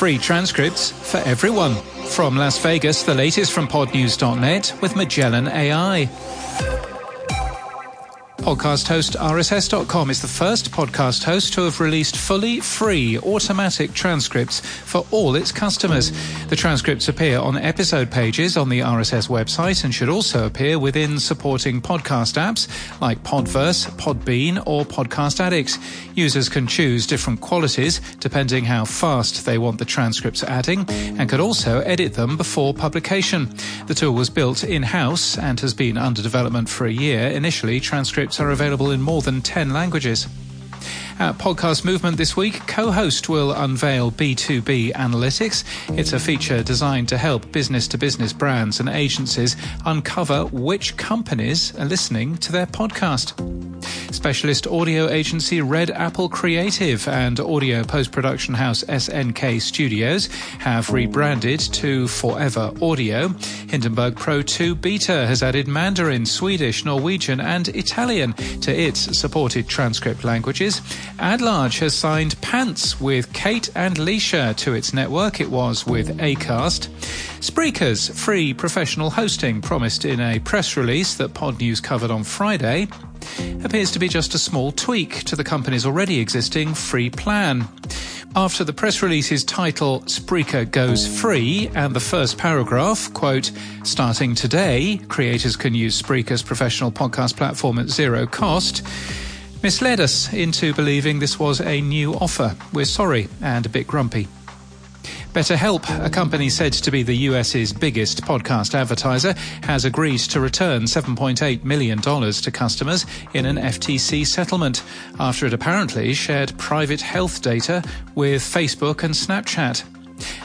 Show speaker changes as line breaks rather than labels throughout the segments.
Free transcripts for everyone. From Las Vegas, the latest from podnews.net with Magellan AI. Podcast host RSS.com is the first podcast host to have released fully free automatic transcripts for all its customers. The transcripts appear on episode pages on the RSS website and should also appear within supporting podcast apps like Podverse, Podbean, or Podcast Addicts. Users can choose different qualities depending how fast they want the transcripts adding and could also edit them before publication. The tool was built in-house and has been under development for a year. Initially, transcripts are available in more than 10 languages. At Podcast Movement this week, co host will unveil B2B Analytics. It's a feature designed to help business to business brands and agencies uncover which companies are listening to their podcast. Specialist audio agency Red Apple Creative and audio post production house SNK Studios have rebranded to Forever Audio. Hindenburg Pro 2 Beta has added Mandarin, Swedish, Norwegian, and Italian to its supported transcript languages. AdLarge has signed Pants with Kate and Leisha to its network. It was with Acast. Spreaker's free professional hosting promised in a press release that Podnews covered on Friday appears to be just a small tweak to the company's already existing free plan. After the press release's title, Spreaker Goes Free, and the first paragraph, quote, starting today, creators can use Spreaker's professional podcast platform at zero cost, misled us into believing this was a new offer. We're sorry and a bit grumpy. BetterHelp, a company said to be the US's biggest podcast advertiser, has agreed to return $7.8 million to customers in an FTC settlement after it apparently shared private health data with Facebook and Snapchat.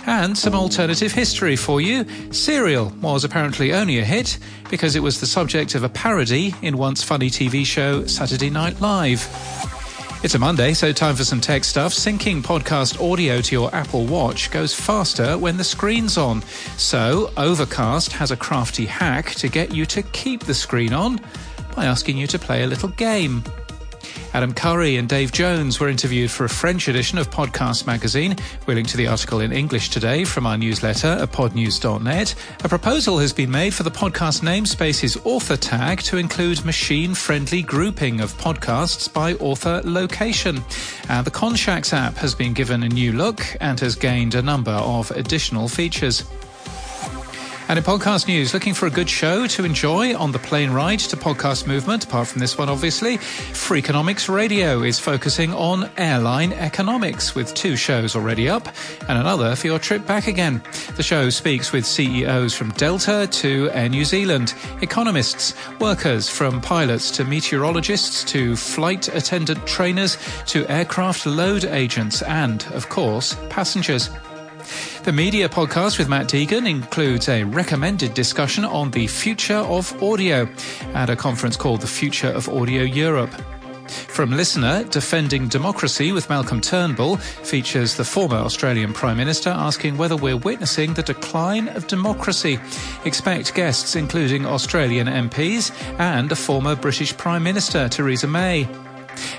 And some alternative history for you. Serial was apparently only a hit because it was the subject of a parody in once funny TV show Saturday Night Live. It's a Monday, so time for some tech stuff. Syncing podcast audio to your Apple Watch goes faster when the screen's on. So, Overcast has a crafty hack to get you to keep the screen on by asking you to play a little game. Adam Curry and Dave Jones were interviewed for a French edition of Podcast Magazine. We link to the article in English today from our newsletter at podnews.net. A proposal has been made for the podcast namespace's author tag to include machine-friendly grouping of podcasts by author location. Uh, the Conshacks app has been given a new look and has gained a number of additional features. And in podcast news, looking for a good show to enjoy on the plane ride to podcast movement, apart from this one, obviously, Freakonomics Radio is focusing on airline economics with two shows already up and another for your trip back again. The show speaks with CEOs from Delta to Air New Zealand, economists, workers from pilots to meteorologists to flight attendant trainers to aircraft load agents and, of course, passengers. The media podcast with Matt Deegan includes a recommended discussion on the future of audio at a conference called the Future of Audio Europe. From LiSTNR, Defending Democracy with Malcolm Turnbull features the former Australian Prime Minister asking whether we're witnessing the decline of democracy. Expect guests including Australian MPs and a former British Prime Minister, Theresa May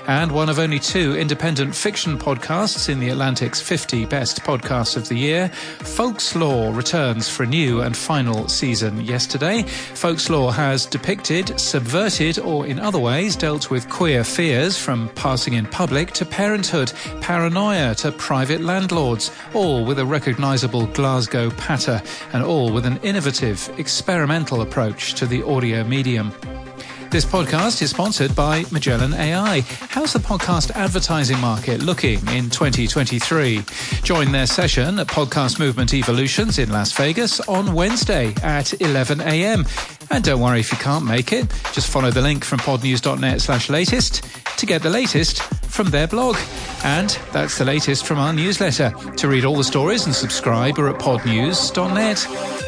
and one of only two independent fiction podcasts in the Atlantic's 50 Best Podcasts of the Year. Folks Law returns for a new and final season yesterday. Folks Law has depicted, subverted, or in other ways dealt with queer fears from passing in public to parenthood, paranoia to private landlords, all with a recognisable Glasgow patter and all with an innovative, experimental approach to the audio medium. This podcast is sponsored by Magellan AI. How's the podcast advertising market looking in 2023? Join their session at Podcast Movement Evolutions in Las Vegas on Wednesday at 11 a.m. And don't worry if you can't make it. Just follow the link from podnews.net slash latest to get the latest from their blog. And that's the latest from our newsletter. To read all the stories and subscribe, we're at podnews.net.